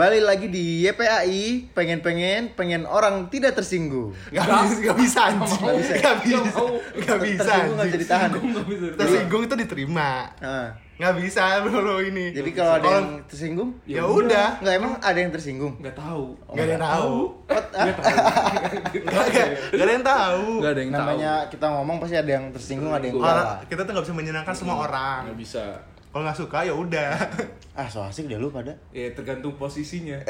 Kembali lagi di YPAI, pengen-pengen, pengen orang tidak tersinggung. Gak bisa, gak bisa anjing. Nggak bisa. Gak bisa. Nggak. Gak bisa. Tersinggung nggak bisa anjing. ditahan. Nggak bisa. Tersinggung itu diterima. Nah, Gak bisa bro ini. jadi kalau ada yang tersinggung, ya udah. nggak emang ada yang tersinggung. Nggak tahu. Gak ada yang tahu. Ah, Nggak. Gak gak- gak ada yang tahu. Nggak ada yang tahu. namanya kita ngomong pasti ada yang tersinggung, ada yang enggak kita tuh gak bisa menyenangkan semua orang. Nggak bisa. Kalau nggak suka ya udah. Ah, so asik deh lu pada. Ya tergantung posisinya.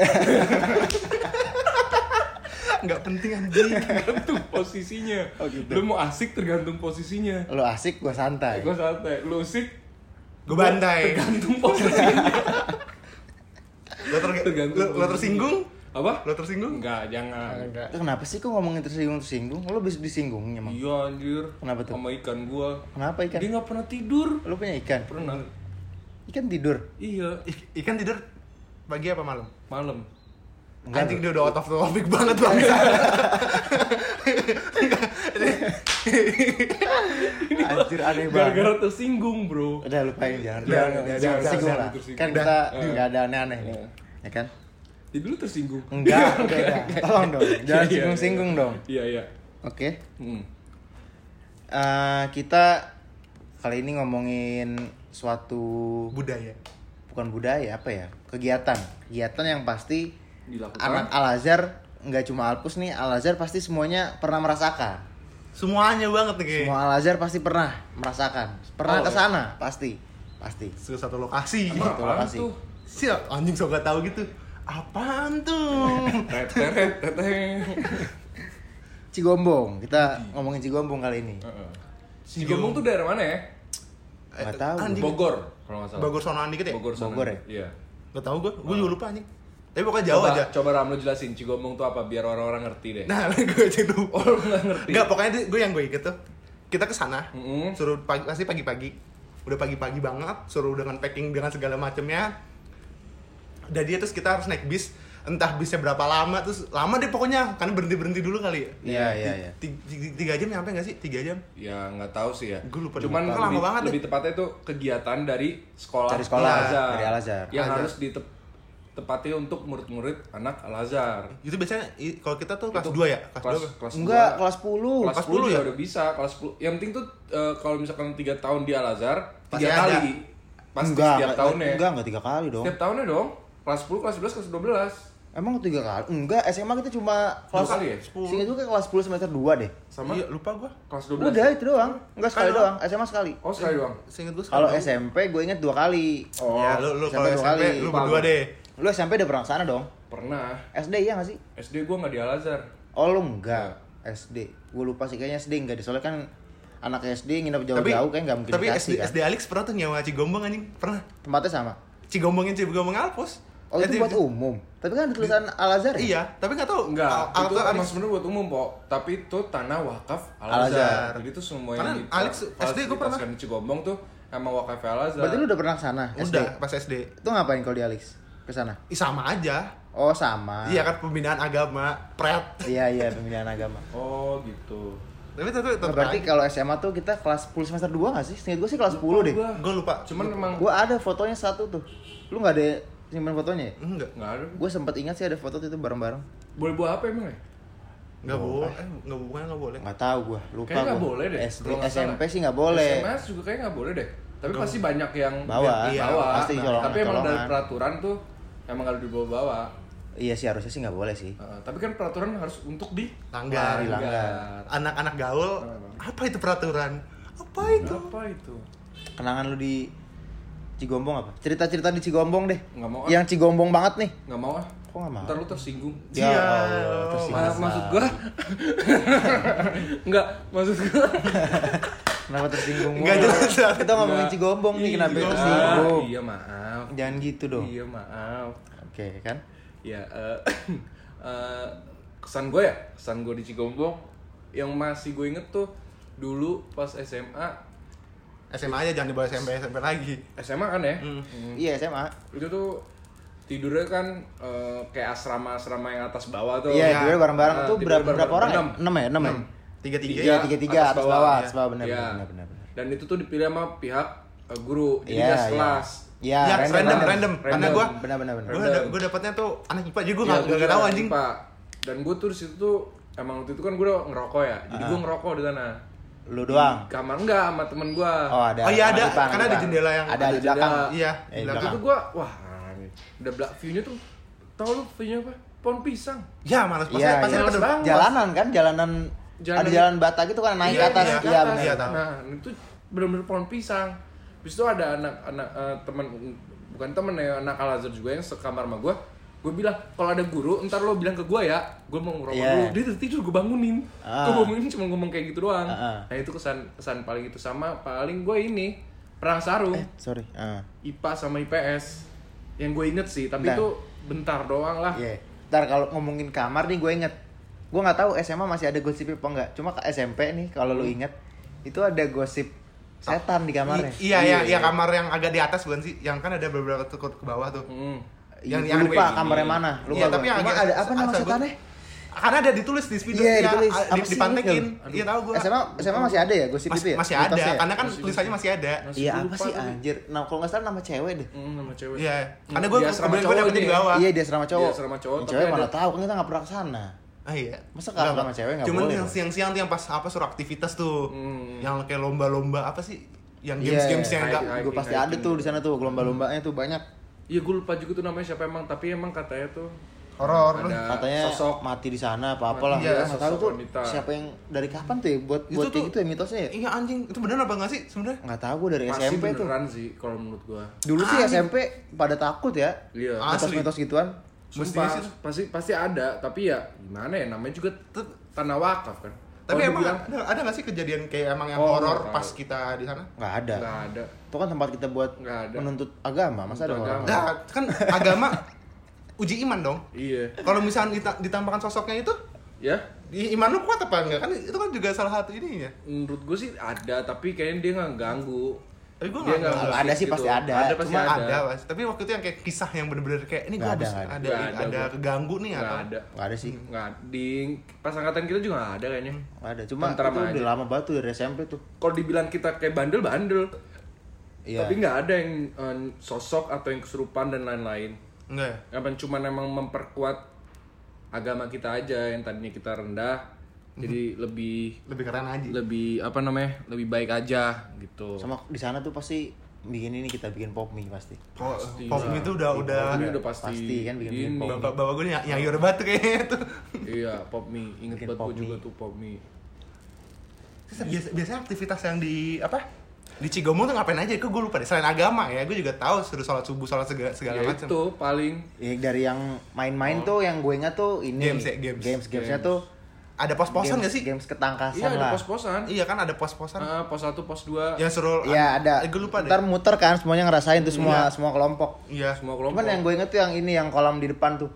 Nggak penting anjing. tergantung posisinya. Oh, gitu. Lu mau asik tergantung posisinya. Lu asik, gua santai. Gue santai. Lu asik Gue bantai. tergantung posisinya. Lo, ter- Tergantung lo, lo tersinggung? Apa? Lo tersinggung? Enggak, jangan. Enggak. Kenapa sih kok ngomongin tersinggung tersinggung? Lu bisa disinggung emang. Iya anjir. Kenapa tuh? Sama ikan gua. Kenapa ikan? Dia nggak pernah tidur. Lu punya ikan? Pernah. Ikan tidur. Iya. I- ikan tidur pagi apa malam? Malam. Enggak, Anjing dia udah out of topic banget bang. Anjir aneh banget. Gara-gara tersinggung, Bro. Udah lupain jangan. Jangan jangan jangan, tersinggung jangan lah. Kan kita nggak ada aneh-aneh nih. Ya kan? Jadi lu tersinggung. Enggak, udah, udah. Tolong dong. Jangan Iya, iya, singgung-singgung iya. dong. Iya, iya. Oke. Hmm. Eh, kita kali ini ngomongin suatu Budaya. bukan budaya apa ya? Kegiatan. Kegiatan yang pasti Dilakukan. anak Al Azhar nggak cuma Alpus nih, Al Azhar pasti semuanya pernah merasakan. Semuanya banget nih. Semua Al Azhar pasti pernah merasakan. Pernah Oh, ke iya. sana, pasti. Pasti. Ke satu lokasi. Satu Apaan lokasi. tuh? Siap, anjing so gak tahu gitu. Apaan tuh? Cigombong. Kita ngomongin Cigombong kali ini. Si Gombong tuh daerah mana ya? Nggak tahu. Anjing. Bogor, kalau nggak salah. Bogor sonoan dikit ya? Bogor. Bogor ya? Iya. Gak tau gue, gue juga lupa anjing. Tapi pokoknya jauh coba, aja. Coba Ram lu jelasin Cigombong tuh apa biar orang-orang ngerti deh. Nah, gue aja lupa. Oh, lu nggak ngerti. Enggak, pokoknya gue yang gue ikut tuh. Kita ke sana, Mm-mm. suruh pagi, pasti pagi-pagi. Udah pagi-pagi banget, suruh dengan packing dengan segala macamnya. Udah dia terus kita harus naik bis. Entah bisnya berapa lama, terus lama deh pokoknya. Karena berhenti-berhenti dulu kali ya. Iya, iya, iya. Ti- ti- Tiga jam nyampe gak sih? Tiga jam? Ya nggak tahu sih ya. Gua lupa Cuman lupa. lebih, Lama banget lebih tepatnya itu kegiatan dari sekolah Dari sekolah, Al-Azhar. dari Al-Azhar. Yang Al-Azhar. harus ditepati untuk murid-murid anak Al-Azhar. Itu biasanya kalau kita tuh kelas Itu 2 ya? Kelas, kelas, 2 kelas Enggak, dua. kelas 10. kelas Kelas 10 10 ya ya? udah bisa kelas 10 yang penting tuh eh, kalau misalkan tiga tahun di Al Azhar Pasti tiga ada. kali pasti enggak, setiap enggak, tahunnya Enggak, enggak tiga kali dong. setiap tahunnya dong kelas 10 kelas 11 kelas 12 Emang tiga kali? Enggak, SMA kita cuma kelas kali ya? Seingat gue kayak kelas 10 semester 2 deh. sama Iya, lupa gue. kelas 12 Udah itu doang. Enggak sekali Sekali doang. SMA sekali. oh sekali doang Seinget gue Kalau SMP gue inget dua kali. oh ya, lu, lu SMP kalau dua SMP, kali. lu Lupa berdua gua. deh. Lu SMP udah pernah ke sana dong? pernah SD iya gak sih? SD gua nggak di Al Azhar Oh lu enggak. SD. Gue lupa sih kayaknya SD enggak di soalnya kan anak SD nginep jauh-jauh kayak nggak mungkin tapi dikasih SD, kan. SD Alex pernah tuh nyawa Cigombong anjing. Pernah. Tempatnya sama. Cigombongin Cigombong Alpus. Oh itu buat umum. Tapi kan ada tulisan Al Azhar ya? Iya, tapi nggak tahu. enggak Al- itu emang Alex sebenarnya buat umum kok tapi itu tanah wakaf Al Al-Azhar. Azhar jadi itu semua Karena yang di Alex SD gua pernah. di Cigombong tuh emang wakaf Al Azhar Berarti lu udah pernah ke sana? SD? udah pas SD. Itu ngapain kalau di Alex? Ke sana? Ih, sama aja. Oh sama. Iya kan pembinaan agama, pret. Iya iya pemilihan agama. oh gitu Tapi tapi Nah, tetap berarti kalau SMA tuh kita kelas 10 semester 2 gak sih? Seingat gue sih kelas 10 deh. Gua- gue lupa. cuman emang Gue ada fotonya satu tuh. Lu nggak ada simpan fotonya ya? enggak. nggak ada Gue sempet ingat sih ada foto itu bareng-bareng. boleh buat apa emang ya Enggak boleh. Eh, enggak boleh, enggak boleh. Nggak tahu gue, lupa Kayaknya nggak gua. boleh deh, SD, SMP sih nggak boleh. SMS juga kayaknya nggak boleh deh. Tapi pasti banyak yang Bawa. Iya, bawa. pasti Nah, colongan- tapi emang dari colongan. peraturan tuh emang harus dibawa-bawa. Iya sih harusnya sih nggak boleh sih. Uh, tapi kan peraturan harus untuk di Langgar. Dilanggar. Anak-anak gaul, apa itu peraturan? Apa itu? Apa itu? Kenangan lu di Cigombong apa? Cerita-cerita di Cigombong deh. Nggak mau ah. Yang Cigombong banget nih. Nggak mau ah. Kok nggak mau? Ntar lu tersinggung. Ya Iya, Allah, tersinggung. Ma- maksud gua Enggak, maksud gua Kenapa tersinggung? Nggak mulu? jelas. Kita ngomongin. Cigombong nih, kenapa Iya. tersinggung? Iya, maaf. Jangan gitu dong. Iya, maaf. Oke kan? Ya, eh, eh, kesan gue ya, kesan gue di Cigombong yang masih gue inget tuh dulu pas SMA, SMA aja jangan dibawa SMP SMP lagi. SMA kan ya, Hmm. Iya SMA. itu tuh tidurnya kan eh, kayak asrama-asrama yang atas bawah tuh. Iya, ya. tidur bareng-bareng Nah, tuh tidur berapa, bareng- berapa orang? ya? enam. Enam ya, enam ya. Tiga tiga. Tiga, tiga, tiga, atas atas bawah, bawah, ya. atas bawah benar, Iya. benar, benar, benar. Dan itu tuh dipilih sama pihak eh, guru, jadi Iya, gas iya. kelas. Ya, Ya, random, random, random. random. Karena Random. gua Benar benar benar. gue Random. gue dapetnya tuh anak IPA jadi gue Iya, nggak gua nggak juga tahu anjing Pak. Dan gue tuh di situ tuh emang waktu itu kan gue udah ngerokok ya. Jadi gue ngerokok di sana. Lu doang. Di kamar enggak sama temen gue. Oh, ada. Oh, iya, ada. Ipang, Karena ada Ipang. jendela yang- ada di ada belakang. jendela. iya Eh, di di belakang itu gue wah udah belak view-nya tuh tau lu view-nya apa? Pohon pisang. ya malas pasti Iya, pasti iya. banget. Jalanan kan, jalanan, Jalan- ada jalan bata gitu kan naik Iya, ke atas. iya, Iya, atas. Iya, tahu. Nah, itu benar-benar pohon pisang. Habis itu ada anak-anak eh, teman bukan temen ya, anak Al Azhar juga yang sekamar sama gue. Gue bilang, kalau ada guru, ntar lo bilang ke gue ya, gue mau ngerokok Iya. dulu. Dia tidur, gue bangunin. Ah. Gue bangunin cuma ngomong kayak gitu doang. Ah, ah. Nah itu kesan kesan paling itu sama paling gue ini perang sarung. Eh, sorry. Ah. IPA sama IPS. Yang gue inget sih, tapi Bentar. itu bentar doang lah. Iya. Ntar kalau ngomongin kamar nih gue inget. Gue nggak tahu SMA masih ada gosip apa enggak. Cuma ke SMP nih kalau lu inget itu ada gosip setan di kamarnya. I- iya iya Iya, iya iya. kamar yang agak di atas bukan sih yang kan ada beberapa tukut ke bawah tuh Hmm. Yang- yang yang lupa ini. kamarnya mana. Lupa Iya, gua. tapi yang Cuma ada apa nama gua- setannya? karena ada ditulis di spidol Iya, ya, ditulis. di, dipantekin iya tahu gua SMA SMA masih ada ya gosip Mas- itu ya? masih ada ya? karena kan tulisannya masih ada Masih Iya gua apa lupa sih anjir? Nah kalau nggak salah nama cewek deh. Hmm, sama cewek. iya karena gue asrama kemudian gue cowok ini di ya? bawah Iya di asrama cowok. Iya, asrama cowok, Yang tapi cewek mana tahu kan kita nggak pernah ke sana. ah iya Masa kalau Nggak, sama cewek nggak cuman boleh yang siang-siang tuh yang pas apa suruh aktivitas tuh Hmm. yang kayak lomba-lomba apa sih yang Iya, games-games yang iya. enggak Gue pasti ada tuh di sana tuh lomba-lombanya tuh banyak. Iya gue lupa juga tuh namanya siapa emang tapi emang katanya tuh horor Katanya sosok mati di sana apa apalah. Iya, Iya, nggak tahu tuh wanita. siapa yang dari kapan tuh ya buat Itu buat tuh- kayak gitu ya mitosnya ya? iya anjing itu bener apa enggak sih sebenarnya Nggak tahu gue dari pasti SMP tuh. beneran sih kalau menurut gua. Dulu sih SMP pada takut ya. Iya. Asli. Mitos-mitos gituan. Mestinya Sumpah, sih. pasti pasti ada tapi ya gimana ya namanya juga tanah wakaf kan. Tapi Kalau emang dibilang, ada, ada gak sih kejadian kayak emang yang Oh, horor pas tahu. kita di sana Nggak ada. nggak ada. Itu kan tempat kita buat menuntut agama. Masa ada agama. Nah, kan agama uji iman dong. Iya. Kalau misalnya dita- ditampakkan sosoknya itu, Ya, iman lu kuat apa enggak? Kan itu kan juga salah satu ininya. menurut gue sih ada tapi kayaknya dia nggak ganggu. Tapi gue nggak Ada musik sih, pasti ada. Ada pasti Cuma ada. ada. Tapi waktu itu yang kayak kisah yang bener-bener kayak ini gue Nggak ada, ada ada. ada, ada, gua. keganggu nih Nggak atau ada. Nggak ada sih. Nggak di pas angkatan kita juga nggak ada kayaknya. Nggak ada. Cuma Tentram itu aja. udah lama banget tuh dari SMP tuh. Kalau dibilang kita kayak bandel bandel, Iya. tapi nggak ada yang eh, sosok atau yang kesurupan dan lain-lain. Enggak ya? Apa cuma emang memperkuat agama kita aja yang tadinya kita rendah, jadi lebih Lebih keren aja. lebih apa namanya lebih baik aja gitu. Sama di sana tuh pasti bikin ini kita bikin pop mie pasti. Pop, Pasti pop lah. itu udah udah Pop mie udah pasti, Pasti kan bikin ini. pop bapak bapak gue nih yang banget tuh kayaknya tuh. Iya, pop mie. Ingat Bikin banget pop gue juga mie. tuh pop mie. Terus biasa, biasanya aktivitas yang di apa? Di Cigomo tuh ngapain aja? Kok gue lupa deh. Selain agama ya, gue juga tahu suruh sholat subuh, sholat segala, segala Ya macam. itu paling Ya, dari yang main-main tuh yang gue ingat tuh ini Games ya, games. games gamesnya Games. tuh Ada pos-posan gak sih? games ketangkasan Iya ada lah pos-posan. Iya kan ada pos-posan. Ah, pos 1, pos 2. Yang suruh Iya ada Eh, gue lupa deh. ntar muter kan semuanya ngerasain tuh semua Iya. semua kelompok Iya. semua kelompok. cuman yang gue inget tuh yang ini yang kolam di depan tuh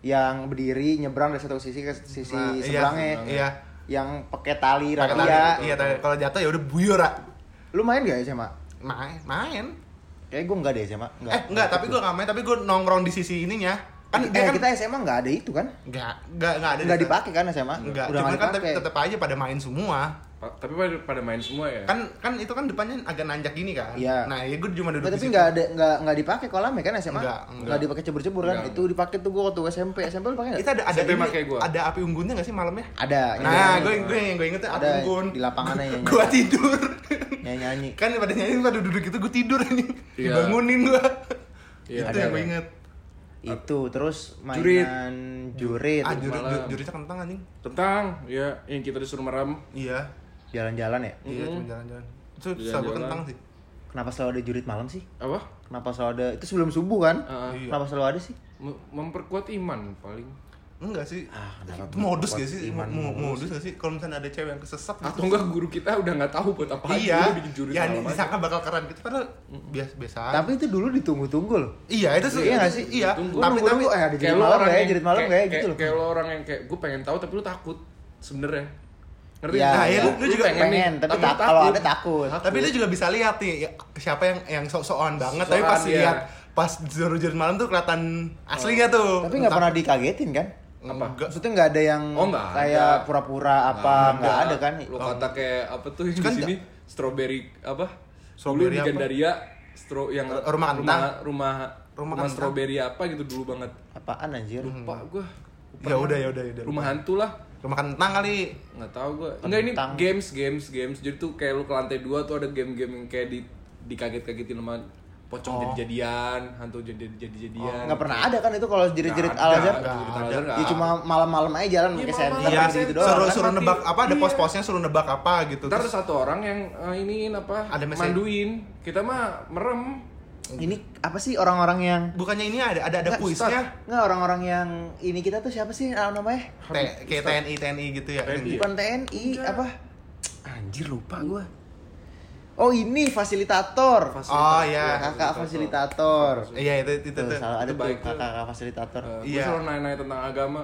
yang berdiri nyebrang dari satu sisi ke sisi Nah, iya, seberangnya Iya. yang pakai tali rafia tali. Iya, tali. kalau jatuh ya udah buyur, ah. lu main gak ya sama Main, main. kayak gue nggak deh sama eh, enggak, tapi gue nggak main, tapi gue nongkrong di sisi ininya. Kan eh, dia kan kita SMA nggak ada itu kan enggak, enggak, enggak ada. nggak dipakai kan SMA Enggak, udah cuman nggak kan tapi tetap aja pada main semua. Pa- tapi pada, pada main semua ya. Kan kan itu kan depannya agak nanjak gini kan. Iya. Nah, ya gue cuma duduk Nah, tapi nggak ada nggak nggak dipakai kolamnya kan SMA Nggak, nggak. dipakai cebur-cebur kan Nggak, itu dipakai tuh gue waktu SMP SMP lu pakai nggak Itu ada ada SMP ini, gua. ada api unggunnya nggak sih malamnya? ada Nah, gue gue yang gue inget tuh api Ada unggun. di lapangannya yang Gue tidur. nyanyi nyanyi kan pada nyanyi pada duduk itu gue tidur nih. Iya. Dibangunin gue. Iya, itu ada, yang gue ada. inget. Itu terus Jurit. mainan jurit, Ah, juri, malam. juri, juritnya kentang anjing. Tentang ya yang kita disuruh meram. Iya. jalan-jalan ya Iya, cuma jalan-jalan. Itu Jalan-jalan. sabu kentang sih. kenapa selalu ada jurit malam sih Apa? kenapa selalu ada itu sebelum subuh kan Ah, Iya. kenapa selalu ada sih mem- memperkuat iman paling. Enggak sih. Ah, modus gak sih? iman Mo- modus modus gak sih? Kalau misalnya ada cewek yang kesesat gitu. Atau enggak guru kita udah nggak tahu buat apa Iya. bikin jurit Ya, malam disangka bakal keren gitu padahal biasa biasa. tapi itu dulu ditunggu-tunggu loh Iya, itu sih. Iya nggak sih? Iya. Tunggu, Tapi tapi eh ada malam nggak ya malam kayak- nggak ya kayak- gitu loh Kayak lo orang yang kayak gue pengen tahu tapi lu takut sebenarnya. Ngerti? Nggak? Nah, iya, lu- lu juga pengen, nih, tapi kalau ada takut. tapi lu juga bisa lihat nih ya, siapa yang yang sok-sokan banget tapi pas iya. lihat pas juru-juru malam tuh kelihatan aslinya tuh. tapi nggak pernah dikagetin kan apa? Enggak. maksudnya nggak ada yang Oh, nggak kayak ada. pura-pura apa nggak ada kan Lo kata kayak apa tuh yang Kan di sini strawberry apa? Strawberry apa? Gandaria stro yang Rumah rumah rumah, Rumah rumah strawberry apa gitu dulu banget Apaan anjir? lupa gua Ya udah ya udah ya udah. rumah hantu lah Rumah kentang kali. nggak tahu gua enggak ini games games games jadi tuh kayak lu ke lantai dua tuh ada game-game yang kayak di dikaget-kagetin sama pocong jadi-jadian hantu jadi jadi-jadian Nggak pernah ada kan itu kalau jerit-jerit Al-Azhar? Ya cuma malam-malam aja jalan Iya, pakai senter Iya, gitu, gitu doang. suruh kan? suruh Mati. nebak apa ada Iya. pos-posnya suruh nebak apa gitu. Ada Terus satu orang yang uh, iniin apa Ada mesin. manduin kita mah merem Ini apa sih orang-orang yang bukannya ini ada ada ada Nggak, kuisnya. Nggak orang-orang yang ini kita tuh siapa sih namanya? T- kayak TNI TNI gitu ya. TNI. Bukan TNI Enggak. apa? Anjir lupa gua. Oh ini fasilitator. Oh iya. Kakak fasilitator. Iya itu itu Tuh, tuh. salah ada Itu baik tuh. kakak fasilitator. Uh, Iya. Gue selalu nanya-nanya tentang agama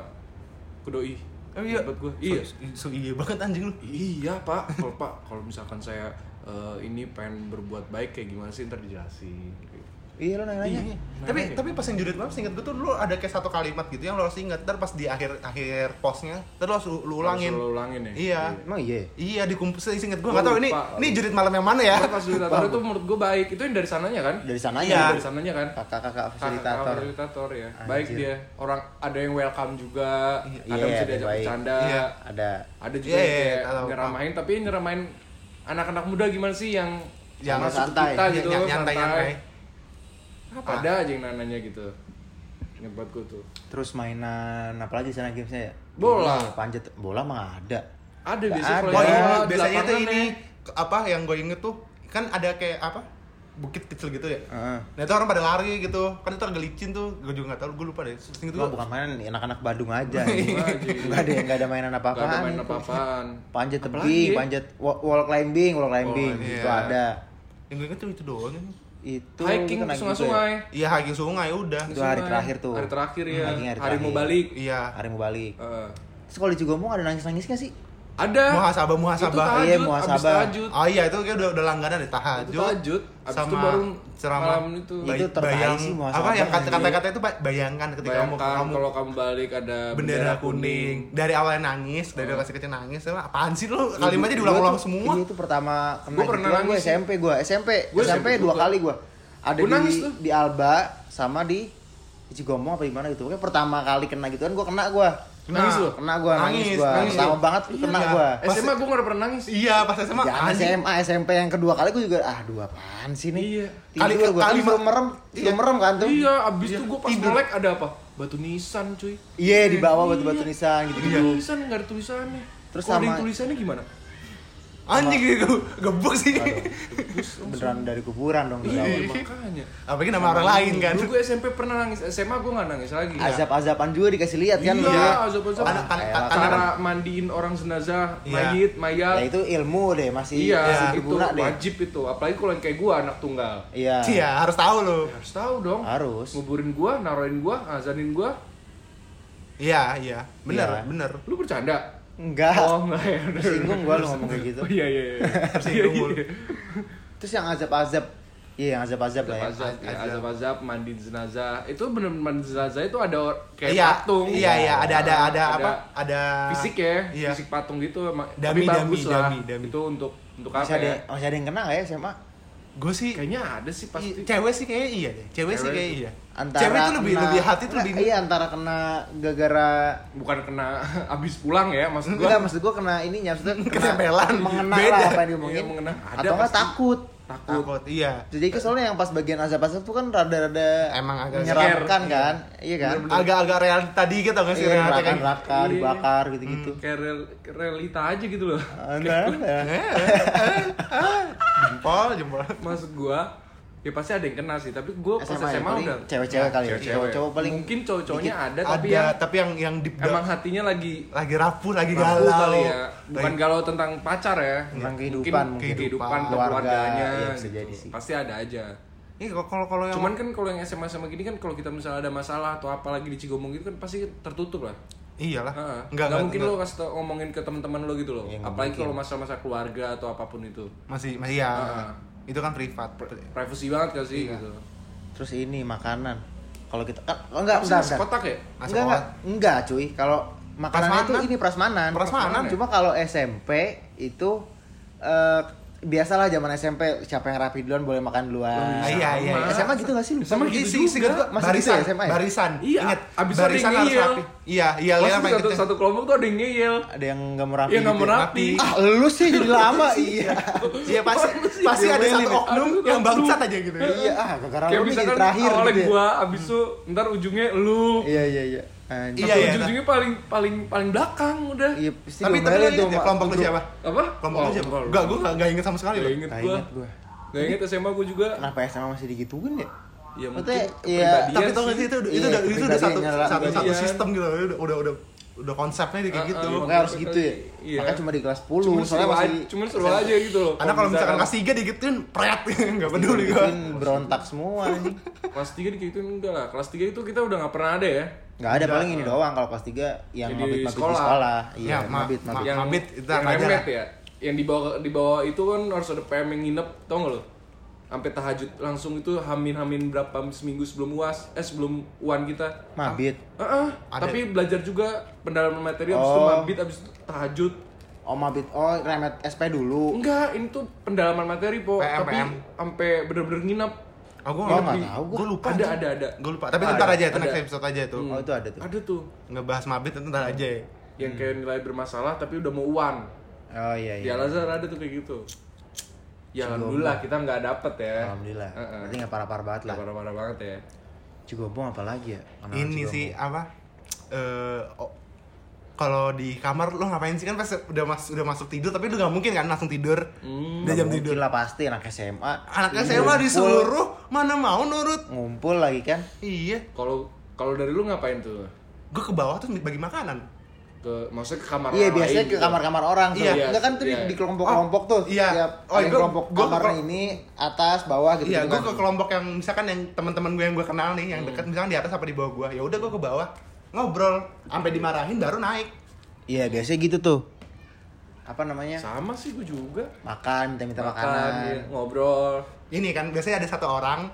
ke doi. Oh iya. Buat gue. Iya. So, so iya banget anjing lu. Iya pak. Kalau pak, kalau misalkan saya uh, ini pengen berbuat baik kayak gimana sih ntar dijelasin. Iya lo nanya. Iya. Tapi Nanya. tapi pas yang judit banget seinget gue tuh lu ada kayak satu kalimat gitu yang lo harus inget ntar pas di akhir akhir postnya ntar lo harus lu, lu ulangin. Harus lu ulangin ya? Iya. Emang iya. Iya dikumpul seinget gue Gua nggak tahu ini ini judit malam yang mana ya. Karena fasilitator itu menurut gue baik. Itu yang dari sananya kan? Dari sananya. Iya. Dari sananya kan? Kakak-kakak Kakak fasilitator. fasilitator ya. Anjir. Baik dia. Orang ada yang welcome juga. Iya, ada bisa ada diajak bercanda. Iya. Ada. Ada juga Iya, yang iya, kayak tahu, nyeramain tapi nyeramain anak-anak muda gimana sih yang Yang santai. kita gitu Ny- nyantai, nyantai. Apa ada aja yang nanya gitu. Ngebuat gue tuh. Terus mainan apa lagi sana gamesnya ya? Bola. Ini, panjat bola mah ada. Ada biasanya ada. Oh iya, biasanya tuh ini ya. apa yang gue inget tuh kan ada kayak apa bukit kecil gitu ya. Heeh. Nah itu orang pada lari gitu, kan itu agak licin tuh, gue juga nggak tahu, gue lupa deh. Sing itu Gua bukan mainan anak-anak Badung aja. Iya, Enggak ada enggak ada mainan Gak ada apa-apaan. main apa-apaan. Panjat tebing, ya? panjat wa- wall climbing, wall climbing Oh, itu iya. ada. Yang gue inget tuh itu doang. Itu Hiking ke juga sungai-sungai. Iya hiking sungai udah. Itu hari terakhir tuh. Hari terakhir ya. Hiking hari Hari mau balik. Iya. ya. Hari mau balik. Eh, Terus kalau di Cigomong ada nangis-nangis gak sih? Ada. Muhasabah Itu muhasabah. tahajud, Iya, abis muhasabah. tahajud. Oh iya itu kayak udah udah langganan deh Itu tahajud. tahajud. Abis sama itu baru ceramah. malam itu. Itu tertai bayang sih muhasabah. apa yang kata- kata-kata itu ba- bayangkan ketika kamu Bayangkan kamu kalau kamu balik ada bendera kuning dari awalnya nangis dari Oh. kasih kecil nangis sama apaan sih lu kalimatnya diulang-ulang Gua semua Iya itu pertama kena Gua pernah gua nangis sih. SMP gua, SMP, Gua SMP, SMP dua kali gua. Ada Gua di di Alba sama di Cigomong apa di mana gitu. Pokoknya pertama kali kena gituan gua kena gua. Nangis lu? Kena gua, nangis, Nangis, gua. nangis lu. banget Iya, kena iya. gua. Pas- SMA gue gak pernah nangis. iya pas SMA Jangan anjing. SMA, SMP yang kedua kali gua juga ah dua apaan sih nih? Iya. Tidur Kali- gua, kali- belum merem, belum Iya. merem kan tuh. Iya, abis itu gue pas Tidur. melek ada apa? Batu nisan cuy. Iya, di bawah batu-batu nisan gitu-gitu. Batu nisan gak ada tulisannya. Terus ada sama- tulisannya gimana? Anjing gitu gebuk sih Beneran dari kuburan dong. Iya, makanya. apalagi nama orang lain kan Dulu gue SMP pernah nangis, SMA gue gak nangis lagi. Azab-azaban juga dikasih lihat kan Iya, ya. azab-azab. Karena- karena- Elah, karena- Cara mandiin orang jenazah, Iya. mayit, mayat. Ya itu ilmu deh, masih Iya, itu wajib itu. Apalagi kalau yang kayak gue anak tunggal. Iya. iya harus tahu lu Harus tahu dong. Harus. Nguburin gua, naroin gua, azanin gua. iya iya bener Iya. bener Lu bercanda? Enggak. Oh, enggak ya. udah. Tersinggung gua lu ngomong kayak gitu. Oh iya iya iya. Tersinggung Iya, iya. Terus yang azab-azab. Iya, yang azab-azab lah ya. Azab, ya, Azab. azab-azab, mandi jenazah. Itu bener-bener mandi jenazah itu ada kayak iya patung. iya iya ada ada ada apa ada Fisik ya, iya fisik patung gitu. emang- Dami, Tapi bagus dami, lah. dami, dami. Itu untuk untuk Masih apa ada ya? masih ada yang kena nggak ya SMA? Gue sih Kayaknya ada sih pasti. cewek sih kayaknya iya deh cewek sih Cewek kayak tuh. iya Antara cewek tuh lebih kena- lebih hati tuh lebih Iya, antara kena gara-gara Bukan kena abis pulang ya, maksud gua. Enggak, maksud gua kena ininya, maksudnya kena Ketempelan. mengena Beda. lah apa yang diomongin. Iya, mengena. Ada Atau enggak takut. Takut. takut iya Jadi kan soalnya yang pas bagian azab-azab tuh kan rada-rada Emang agak menyeramkan scare. kan? Iya kan? agak-agak real tadi gitu nggak sih Iya, realita neraka-neraka, Iya. dibakar gitu-gitu. Kayak real, realita aja gitu loh. Nah, nah. jempol jempol Maksud gua ya pasti ada yang kena sih, tapi gua pas SMA, SMA, ya, paling udah cewek-cewek kali ya. Cewek-cewek. Cowok-cowok paling mungkin cowok-cowoknya ada tapi ada yang tapi yang yang deep emang hatinya lagi lagi rapuh lagi rapuh galau kali ya. Bukan Lagi- galau tentang pacar ya. Tentang Mungkin kehidupan, mungkin. kehidupan Keluarga, keluarganya. sih. Pasti ada aja. Iya kalau kalau kalau yang Cuman kan kalau yang SMA sama gini kan kalau kita misalnya ada masalah atau apa lagi di Cigomong gitu kan pasti tertutup lah. iyalah Heeh. enggak Nggak mungkin enggak. lo kasih tau, ngomongin ke teman-teman lo gitu loh. Iya, nggak Apalagi kalau masalah-masalah keluarga atau apa pun itu. masih masih ya Heeh. Itu kan privat Privacy banget gak sih Iya. gitu. Terus ini makanan. Kalau kita kan oh, enggak, sih, enggak, enggak. kotak ya? Nasi Enggak, enggak, enggak cuy. Kalau makanannya itu Prasmanan. ini prasmanan. Prasmanan ya? Cuma kalau SMP itu eh, biasalah zaman SMP siapa yang rapi duluan boleh makan duluan. Ah, iya, iya, iya. SMA gitu gak sih? SMA gua. gitu Isi, juga. gitu, Masih barisan, gitu ya, SMA ya? barisan. Iya, Ingat, abis itu barisan harus rapi. Iya, iya, lihat apa satu, satu kelompok tuh ada yang ngeyel. Ada yang gak mau rapi Iya, nggak gitu mau ya? rapi. Ah, lu sih jadi lama. iya. Iya, pasti pasti ada satu oknum Aduh, yang bangsat aja gitu. Iya, ah, gara-gara Kayak lu jadi terakhir awalnya gitu gua, abis itu ntar ujungnya lu. Iya, iya, iya. Anjing. Iya, Atau iya. ujung-ujungnya paling paling paling belakang udah. Iya, pasti Tapi tapi inget ya kelompok lu siapa? Apa? Kelompok lu siapa? enggak, Enggak, gua enggak inget sama sekali Gak loh. inget gua. inget gua. Gak inget SMA gua juga. Kenapa SMA masih digituin ya? Ya mungkin iya, Tapi tau gak sih itu itu Iya, udah itu udah satu satu satu sistem gitu. Udah udah udah udah konsepnya kayak Ah, gitu. ah. Makanya harus gitu ya. Iya. Makanya cuma di kelas 10, Cuman soalnya seru masih aja, cuman seru aja gitu loh. Karena kalau misalkan kelas 3 digituin pret enggak peduli gua. bikin berontak semua nih. kelas 3 digituin enggak lah. Kelas 3 itu kita udah gak pernah ada ya. Nggak ada paling ini doang kalau kelas 3 yang Jadi mabit-mabit di sekolah. sekolah. Ya, Iya, ma- mabit, ma- mabit. yang mabit, itu yang ya. Yang di bawah di bawah itu kan harus ada PM yang nginep, tau gak lo? Sampai tahajud langsung itu hamin-hamin berapa seminggu sebelum UAS, eh sebelum UAN kita. Mabit. Heeh, Ada. tapi belajar juga pendalaman materi habis itu Oh. mabit habis itu tahajud. Oh, mabit. Oh, remet SP dulu. Enggak, ini tuh pendalaman materi, Po. PM, tapi sampai bener-bener nginep. Oh, Oh, nggak tahu gua. Gua lupa. Ada, ada, ada. Gua lupa. Tapi Ada, ntar aja itu ada. next episode aja itu. Oh, itu ada tuh. Ada tuh. Ngebahas mabit itu ntar aja ya. Yang kayak nilai bermasalah tapi udah mau UAN. Oh iya Di iya. Al Azhar ada tuh kayak gitu. Ya alhamdulillah kita nggak dapet ya. Alhamdulillah. Heeh. Berarti nggak parah-parah banget lah. parah-parah banget ya. Cigombong apa lagi ya? Kenal Ini Cigombong. sih apa? Eh oh, kalau di kamar lo ngapain sih kan pas udah mas udah masuk tidur tapi lu nggak mungkin kan langsung tidur Hmm. udah jam mungkin tidur lah pasti anak SMA. anak Ngumpul- SMA disuruh mana mau nurut ngumpul lagi kan. iya Kalau kalau dari lu ngapain tuh? gue ke bawah tuh bagi makanan Ke maksudnya ke kamar Iya biasanya ke gitu. kamar-kamar orang tuh. Iya. Enggak kan tuh di, Iya. di kelompok-kelompok tuh. iya. Tiap Oh, gua- kelompok gua- kamarnya gua- ini atas bawah gitu. iya gue kan. ke kelompok yang misalkan yang teman-teman gue yang gue kenal nih yang dekat misalkan di atas apa di bawah gue ya udah gue ke bawah ngobrol sampai dimarahin baru naik Iya biasanya gitu tuh. Apa namanya? Sama sih gue juga. Makan, minta-minta Makan, makanan. iya, ngobrol. ini kan biasanya ada satu orang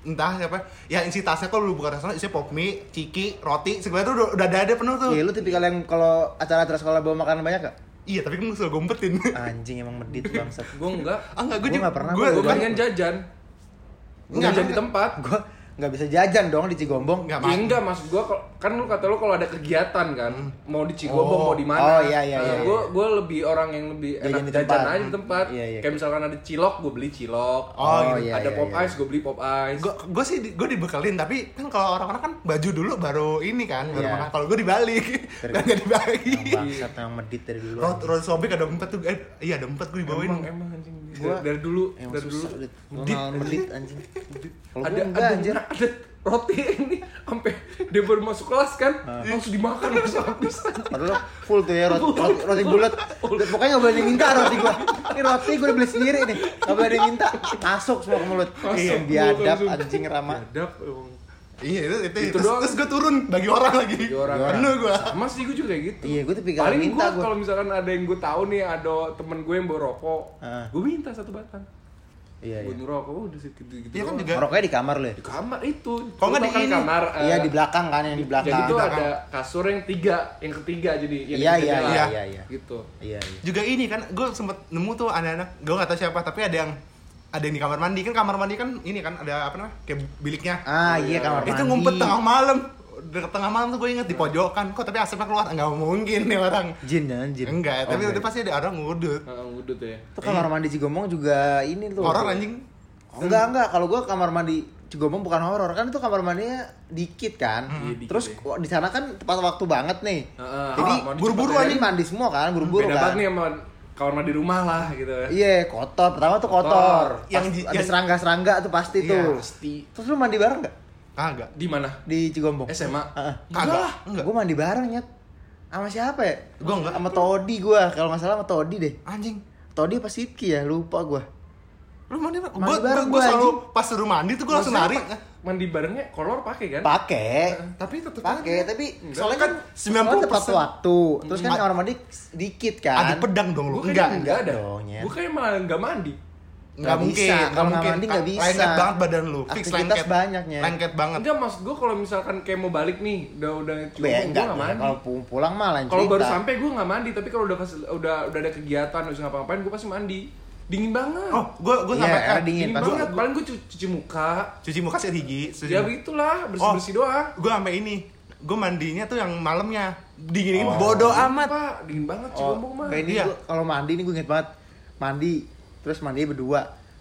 entah siapa ya isi tasnya kalau lu buka restoran isinya pop mie, ciki, roti sebenarnya tuh udah, udah ada ada penuh tuh Iya lu tipikal yang kalau acara-acara sekolah bawa makanan banyak gak? iya tapi kan gue selalu gompetin Anjing emang medit bangsat. Gue enggak. ah enggak gue Gua juga pernah, gue gua Gue pengen jajan. Gue Enggak, jajan di tempat. Gua nggak bisa jajan dong di Cigombong. enggak Ya enggak maksud gua kal- kan lu kata lu kalau ada kegiatan kan mau di Cigombong Oh. mau di mana Oh, iya, iya, iya, gua gua lebih orang yang lebih Jajan enak di jajan tempat. aja di tempat Iya, iya. kayak misalkan ada cilok gua beli cilok Oh, gitu. iya, ada iya, pop iya. ice gua beli pop ice gue gue sih gue dibekelin tapi kan kalau orang-orang kan baju dulu baru ini kan baru Iya. makan kalau gue dibalik dan gak dibagi Emang bangsat emang medit dari dulu. roti roti sobek ada empat tuh eh iya ada empat gue dibawain emang emang anjing Gua- dari, dulu Emang dari dulu susah Dit. Gua Dit. nggak medit anjing. Kalau ada enggak ada, anjir. ada roti ini sampai dia baru masuk kelas kan langsung dimakan langsung habis Padahal full tuh ya roti, roti, roti bulat. Pokoknya nggak boleh diminta roti gua. Ini roti gua beli sendiri nih. Nggak boleh diminta. Masuk semua ke mulut. Masuk Iya, biadab anjing ramah. Adap emang. Iya itu itu, Itu terus, doang. terus gue turun bagi orang lagi Bagi orang. penuh gue sama sih gue juga kayak gitu Iya, gua tipikal paling minta gue gua. kalau misalkan ada yang gue tahu nih ada temen gue yang bawa rokok Ah. gue minta satu batang Iya, gue iya. ngerokok udah gitu gitu Iya kan juga Ngerokoknya di kamar lu ya? di kamar itu Kok nggak di kan ini? kamar eh, Iya, di belakang kan yang di belakang. jadi itu belakang. ada kasur yang tiga yang ketiga jadi yang Iya, iya, iya, iya, iya. gitu Iya, iya. juga ini kan gue sempet nemu tuh anak-anak gue gak tahu siapa tapi ada yang ada yang di kamar mandi kan kamar mandi kan ini kan ada apa namanya kayak biliknya Ah, iya kamar mandi. itu ngumpet tengah malam dekat tengah malam tuh gue inget di pojokan kok tapi asapnya keluar nggak mungkin nih orang Jin jangan jin. enggak Oh, tapi enggak. udah pasti ada orang ngudut Heeh, ngudut ya Itu kamar mandi Cigombong juga ini tuh. horor anjing Enggak, enggak. Kalau gua kamar mandi Cigombong bukan horor kan itu kamar mandinya dikit kan. Iya, dikit Terus ya. di sana kan tepat waktu banget nih. Heeh. Jadi Ah, mandi buru-buru Jadi ya. mandi semua kan, buru-buru beda kan. banget nih sama kamar mandi rumah lah gitu ya Iya, kotor. Pertama tuh kotor. Kotor. Yang Pas yang- serangga-serangga tuh pasti Iya, tuh. pasti Terus lu mandi bareng nggak kagak di mana di Cigombong? SMA Heeh. enggak kagak lah enggak Gue mandi bareng nyet. Sama siapa ya? Gua enggak. Sama Todi gua. Kalau nggak salah sama Todi deh. anjing Todi apa Sidki ya? Lupa gua. Lu mandi apa? Mandi Gue bareng gue gua, selalu pas suruh mandi tuh gue langsung apa? mandi barengnya kolor pakai kan Pakai. tapi tetep Pakai, tapi Enggak. soalnya Kan kan 90% soalnya tepat waktu. Terus kan kamar mandi dikit kan. ada pedang dong lu enggak kayaknya enggak ada. Gue kayak malah enggak mandi. nggak Nggak mungkin bisa. nggak Kalau nggak mungkin mandi nggak bisa. lengket banget badan lu fix Aktivitas lengket banyaknya. lengket banget Enggak maksud gue kalau misalkan kayak mau balik nih, udah udah cuma Ya, gue enggak, enggak mandi. Kalau pu- pulang mah lain Kalau baru sampai gue nggak mandi, tapi kalau udah udah udah ada kegiatan, udah ngapa-ngapain gue pasti mandi. Dingin banget Oh, gue gue Iya, sampai air eh, dingin. dingin pasti. banget paling gue cuci, cuci muka cuci muka sikat gigi. cuci ya begitulah bersih bersih doang Gue sampai ini. Gue mandinya tuh yang malamnya dingin dingin Oh. bodoh amat. pak dingin banget Oh, Cigombong mah kayak ini Iya. gua- kalau mandi nih gue inget banget mandi terus mandi berdua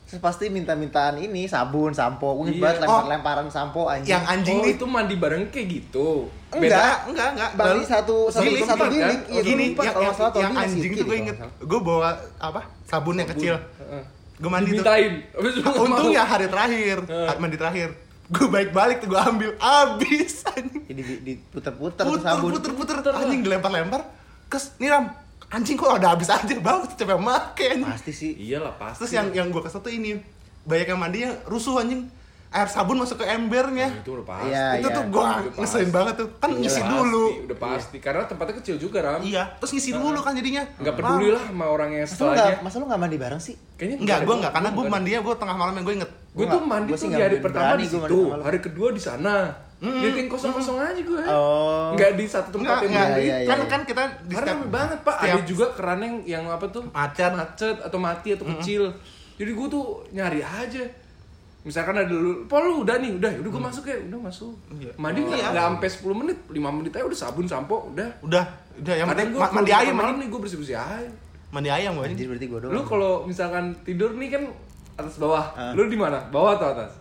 terus pasti minta-mintaan ini sabun sampo gue inget Iya. banget Oh. lempar-lemparan sampo anjing Yang anjing oh nih. itu mandi bareng kayak gitu enggak enggak, enggak. Bali Lalu- satu satu Giling, satu kan? giling Oh, iya gue gini lupa yang, kalau yang, salah yang anjing tuh gue deh, inget gue bawa apa sabun yang kecil Heeh. gue mandi tuh dimintain Habis itu nggak untungnya hari terakhir Heeh. mandi terakhir gue balik balik tuh gue ambil abis anjing. Jadi diputer-puter tuh puter sabun puter puter Puter lah. anjing dilempar lempar kes nih ram anjing kok ada habis aja bang capek make anjing. Pasti sih. Iyalah pasti. Terus yang yang gue kesel tuh ini banyak yang mandinya rusuh anjing. Air sabun masuk ke embernya. Itu udah pasti. Iya, itu iya. tuh gue Udah ngeselin pasti. banget tuh. Kan Udah ngisi pasti, dulu. udah pasti. Karena tempatnya kecil juga ram. Iya terus ngisi dulu kan jadinya. Nggak peduli lah sama orang yang setelahnya nggak masa lu nggak mandi bareng sih? Kayaknya Enggak, gue enggak, karena gue bukan. mandinya gue tengah malam yang gue inget. Gue Gua tuh mandi gua tuh sih di hari pertama di gua mandi situ. hari kedua di sana jadi yang kosong kosong aja gue. Oh. nggak di satu tempat yang enggak, mandi iya, iya, kan iya. kan kita di karena setiap rame banget pak. setiap- ada juga keran yang yang apa tuh? Macet. macet atau mati atau kecil. Jadi gue tuh nyari aja. Misalkan ada lu Pol lu udah nih udah udah gue masuk ya. Udah masuk. Iya. mandi nggak? Iya. nggak sampai 10 menit 5 menit aja udah sabun sampo udah. Udah udah yang penting gue ma- mandi ayam malam nih gue bersih bersih aja. Mandi ayam gue anjir berarti gue doang. Lu kalau misalkan tidur nih kan atas bawah. Ah. lu di mana? Bawah atau atas?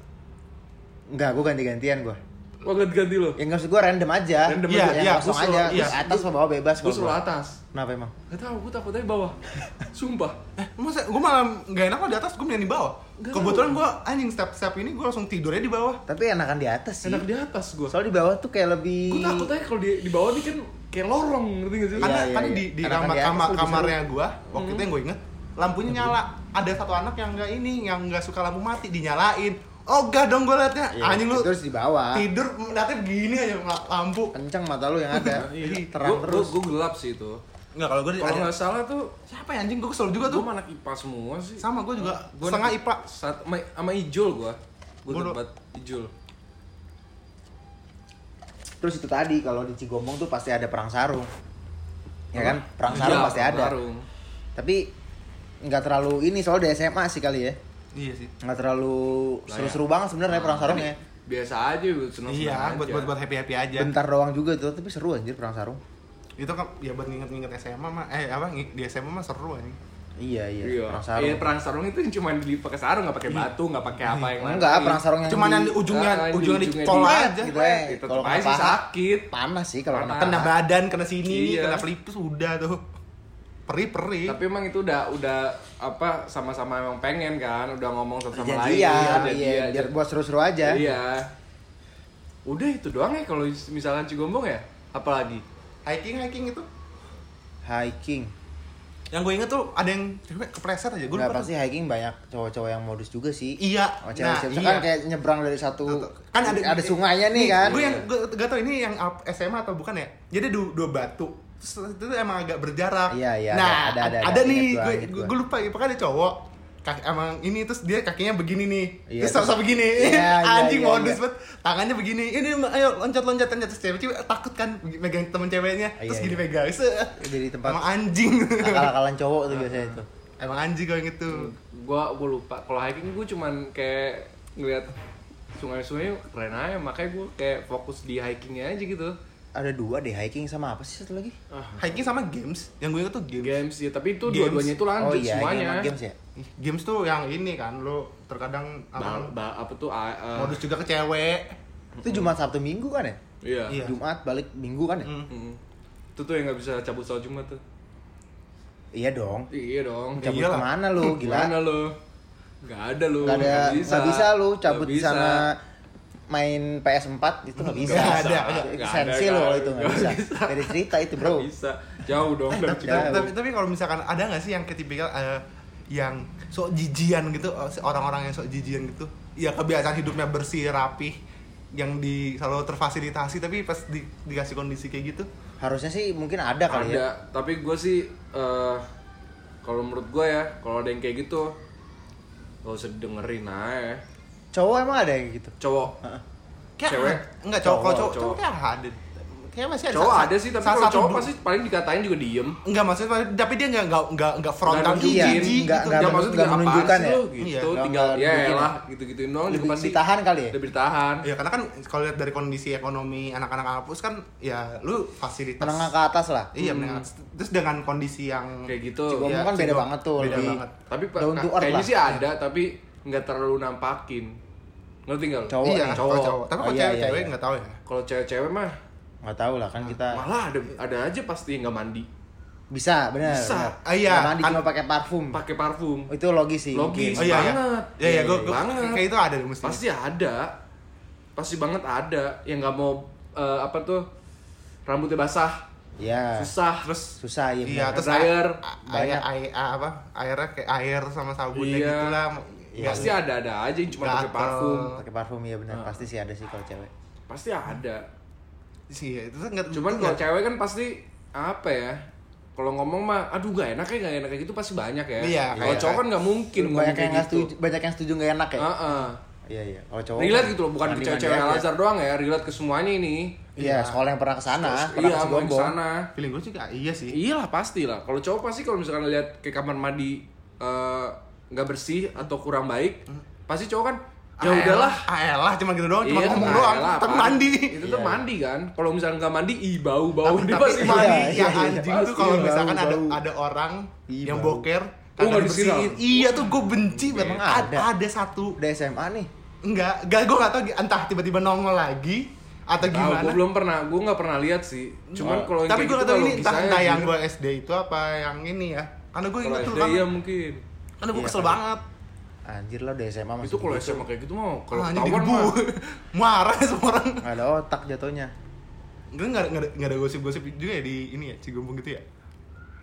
Enggak gue ganti-gantian gue Wah ganti-ganti lo? Yang maksud gue random aja. Random Iya, yang iya, kosong gua aja. iya. terus atas sama bawah bebas gue selalu atas. Kenapa emang? Gak tau, gue takutnya bawah. Sumpah. Eh masa gue malah nggak enak kalau di atas gue mending di bawah. Nggak kebetulan gue anjing step step ini gue langsung tidurnya di bawah. Tapi enakan di atas sih. Enak di atas gue soalnya di bawah tuh kayak lebih Gue takut aja kalau di, di bawah nih kan kayak lorong ngerti gak sih? karena iya, kan di di kamar kamar kamarnya gue waktu Hmm. itu yang gue inget lampunya nyala. Ada satu anak yang nggak ini yang nggak suka lampu mati dinyalain oh gak dong gue liatnya. Iya, anjing lu terus di bawah. tidur liatnya begini aja lampu. Kenceng mata lu yang ada. Iya. terang Gue terus. gue gelap sih itu. Nggak kalau gue Kalau nggak salah tuh siapa ya anjing? Gue kesel juga Gue tuh anak IPA semua sih. Sama gue juga Gua setengah ipa Sat- sama, sama Ijul gue Gue Gua- tempat Ijul. Terus itu tadi kalau di Cigombong tuh pasti ada perang sarung. Ya kan? Perang sarung pasti perang ada. sarung. tapi nggak terlalu ini soal di SMA sih kali ya iya sih. Nggak terlalu seru-seru banget sebenarnya perang sarungnya Biasa aja buat seneng iya buat buat buat happy happy aja. Bentar doang juga tuh tapi seru anjir perang sarung itu kan ya buat nginget-nginget SMA mah eh apa di SMA mah seru anjing. Iya iya, Iya, perang sarung Iya, perang sarung itu cuma di pakai sarung, nggak pakai batu, nggak pakai apa yang lain. enggak perang sarung yang cuman di- yang di ujungnya Ah, yang ujungnya di di ujungnya tol di- aja. Gitu ya Tetep kalau paha sakit. panas. Sih kalau kena kena badan kena sini Iya. kena pelipis udah tuh perih perih Tapi emang itu udah udah apa sama-sama emang pengen kan, udah ngomong satu sama lain. janjian jadi iya biar buat seru-seru aja. Iya. Udah itu doang ya kalau misalkan Cigombong ya? Apalagi? hiking hiking itu? Hiking. Yang gue inget tuh ada yang cewek kepleset aja gue nggak pasti hiking banyak cowok-cowok yang modus juga sih. Iya Oh, nah cewek-cewek. iya. Misalkan kayak nyebrang dari satu kan ada ada sungainya nih kan? Gue yang gue gak tau ini yang SMA atau bukan ya? Jadi dua, dua batu Terus itu emang agak berjarak Iya, iya, nah ada- ada- ada, ada, ada. nih gue gue, gue lupa ya pokoknya ada cowok kaki emang ini terus dia kakinya begini nih Iya, terus sama begini Iya, iya, anjing iya, modus iya. banget tangannya begini ini ayo loncat loncat loncat terus cewek cewek takut kan megang temen ceweknya Iya, terus gini iya. pegang Set. jadi tempat emang anjing akal-akalan cowok tuh biasanya itu emang anjing kalau yang itu Gua gua lupa. Kalau hiking gue cuman kayak ngeliat sungai-sungai keren aja, makanya gue kayak fokus di hikingnya aja gitu. Ada dua deh hiking sama apa sih satu lagi Ah, hiking sama games yang gue inget tuh games games ya, tapi itu dua-duanya itu lanjut oh iya semuanya. hiking sama games ya games tuh yang ini kan lo terkadang Ba- apa ba- apa tuh ah, modus juga ke cewek itu Jumat Sabtu Minggu kan ya Iya. Iya. Jumat balik Minggu kan ya Hmm. Mm. Itu tuh yang nggak bisa cabut soal Jumat tuh. iya dong Iya dong. cabut iyalah. ke mana lu gila Gimana lu? Gak ada lu. Gak ada, nggak bisa, lu cabut di bisa. sana main PS4 itu nggak bisa. Nggak ada, Sensi lo ada. itu nggak bisa. bisa. Beda cerita itu bro. Bisa. Jauh dong dari tapi, tapi kalau misalkan ada nggak sih yang kayak tipikal eh, yang sok jijian gitu eh, orang-orang yang sok jijian gitu ya kebiasaan hidupnya bersih rapih yang di selalu terfasilitasi tapi pas di, dikasih kondisi kayak gitu Harusnya sih mungkin ada kali ya. ada, tapi gue sih eh, kalau menurut gue ya, kalau ada yang kayak gitu gak usah didengerin aja. Cowok emang ada yang gitu. Cowok Kayak Cewek? enggak cowok Cowok, cowok cowok, cowok. kayak ada kayak masih ada Cowok sa- ada sih, tapi kalau cowok pasti paling dikatain juga diem. Enggak maksudnya tapi dia enggak enggak enggak enggak frontal Nggak gitu. Iya, gitu. nggak Nggak men- maksud nggak juga apaan menunjukkan sih ya? lu, Iya, gitu. Tinggal ya lah, ya. gitu-gituin doang juga pasti. ditahan kali ya? Lebih ditahan. Ya karena kan kalau lihat dari kondisi ekonomi anak-anak kampus kan ya lu fasilitas Menengah ke atas lah. Iya, menengah. Terus dengan kondisi yang Kayak gitu. Iya, kan beda banget tuh, Beda banget. Tapi kayaknya sih ada, tapi nggak terlalu nampakin. Ngerti nggak? Cowok iya, nih. cowok. cowok. Tapi Oh, kalau iya, iya, cewek-cewek iya. enggak tahu ya. Kalau cewek-cewek mah Nggak tahu lah kan kita malah ada ada aja pasti yang nggak mandi, bisa benar. Bisa. Ah, iya, Nggak mandi kan- cuma pakai parfum. pakai parfum. Oh, itu logis sih. Logis. mungkin. Oh iya, iya. banget. Iya, iya, gua, Iya, gua banget. kayak itu ada mesti. Pasti ada. Pasti banget ada yang nggak mau eh, apa tuh rambutnya basah, Iya. susah. Terus Susah ya. Iya, terus air, air, air, apa? Airnya kayak air sama sabunnya Iya. gitu lah. Iya. Pasti ada-ada aja yang cuma pakai parfum. pakai parfum ya benar. Ah. Pasti sih ada sih kalau cewek. Pasti ada. Sih, itu tuh enggak Cuman kalau cewek kan pasti apa ya? Kalau ngomong mah, aduh gak enak ya, gak enak kayak gitu pasti banyak ya. Iya, Kalau cowok kan nggak mungkin banyak yang gitu. setuju, banyak yang setuju nggak enak ya. Heeh. Iya iya. Kalau cowok Relate kan gitu loh, bukan ke cewek-cewek aja. Al-Azhar doang ya, relate ke semuanya ini. Iya, sekolah yang pernah ke sana, pernah Iya, ke sana. feeling gue juga iya sih. Iya lah pasti lah. Kalau cowok pasti kalau misalkan lihat ke kamar mandi eh, nggak bersih atau kurang baik, pasti cowok kan ya Ah, udahlah. Ah, elah, cuma gitu doang, cuma Iya, ngomong doang, tapi mandi. Itu tuh Iya. mandi kan. Kalau misalkan nggak mandi, ih bau bau tapi, dia tapi pasti mandi Iya, yang iya, anjing iya. tuh kalau misalkan bau, ada bau. ada orang Ih, yang bau. boker Oh, kagak nggak dibersihin. disiram? Iya tuh gue benci banget. Emang Ada. ada? satu. Udah SMA nih. Enggak, enggak gue gak tau entah tiba-tiba nongol lagi atau Tahu, gimana. gue belum pernah, gue nggak pernah lihat sih. Cuman Oh. kalau yang Tapi kayak gue gitu gak tau ini entah, entah yang gue SD itu apa yang ini ya. Karena gue inget tuh kan. ya mungkin. Karena gue Iya, kesel banget. Anjir lah udah SMA masih Itu kalau. SMA kayak gitu mau kalau Ah, ini ketahuan mah. Marah semua orang. Nggak ada otak jatuhnya. Gue gak, ada- nggak ada, gosip-gosip juga ya di ini ya, Cigombong gitu ya?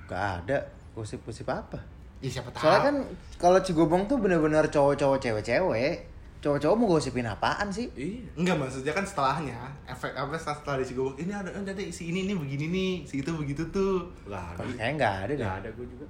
Gak ada gosip-gosip apa. Iya siapa tahu. Soalnya kan kalau Cigobong tuh bener-bener cowok-cowok cewek-cewek. Cowok-cowok mau gosipin apaan sih? Iya. Enggak maksudnya kan setelahnya efek apa setelah, setelah di Cigombong ini ada ada deh, si ini nih begini nih si itu begitu tuh Gak ada. Kayaknya nggak ada deh. Gak ada gue juga.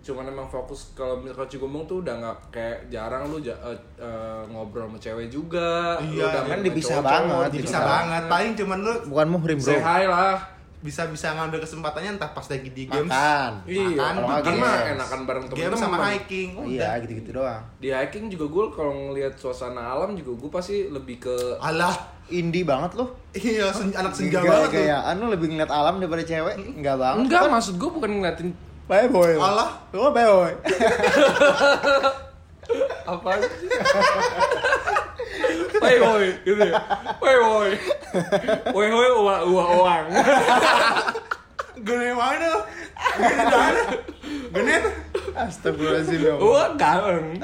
Cuman emang fokus kalau misalkan Cigombong tuh udah nggak kayak jarang lu ja- eh, eh, ngobrol sama cewek juga. Lu Iya, udah kan dipisah cowok-cowok, banget, bisa Bisa. banget paling cuman lu Bukan muhrim bro. Say lah. bisa bisa ngambil kesempatannya entah pas lagi di games Makan. Iya, Makan, kan mah enakan bareng game temen-temen. sama hiking Oh, udah iya gitu-gitu doang. Di hiking juga gue kalau ngelihat suasana alam juga gue pasti lebih ke alah Indie banget loh. iya sen- anak senja banget tuh Gayaan lu lebih ngeliat alam daripada cewek? Enggak banget. Enggak, maksud gue bukan ngeliatin Bye boy. Alah. Lu bye boy. apa? Woi woi gitu ya. Woi woi. Woi woi uang uang uang. gede mana gede mana gede tuh Astagfirullahaladzim ya Allah. Uang.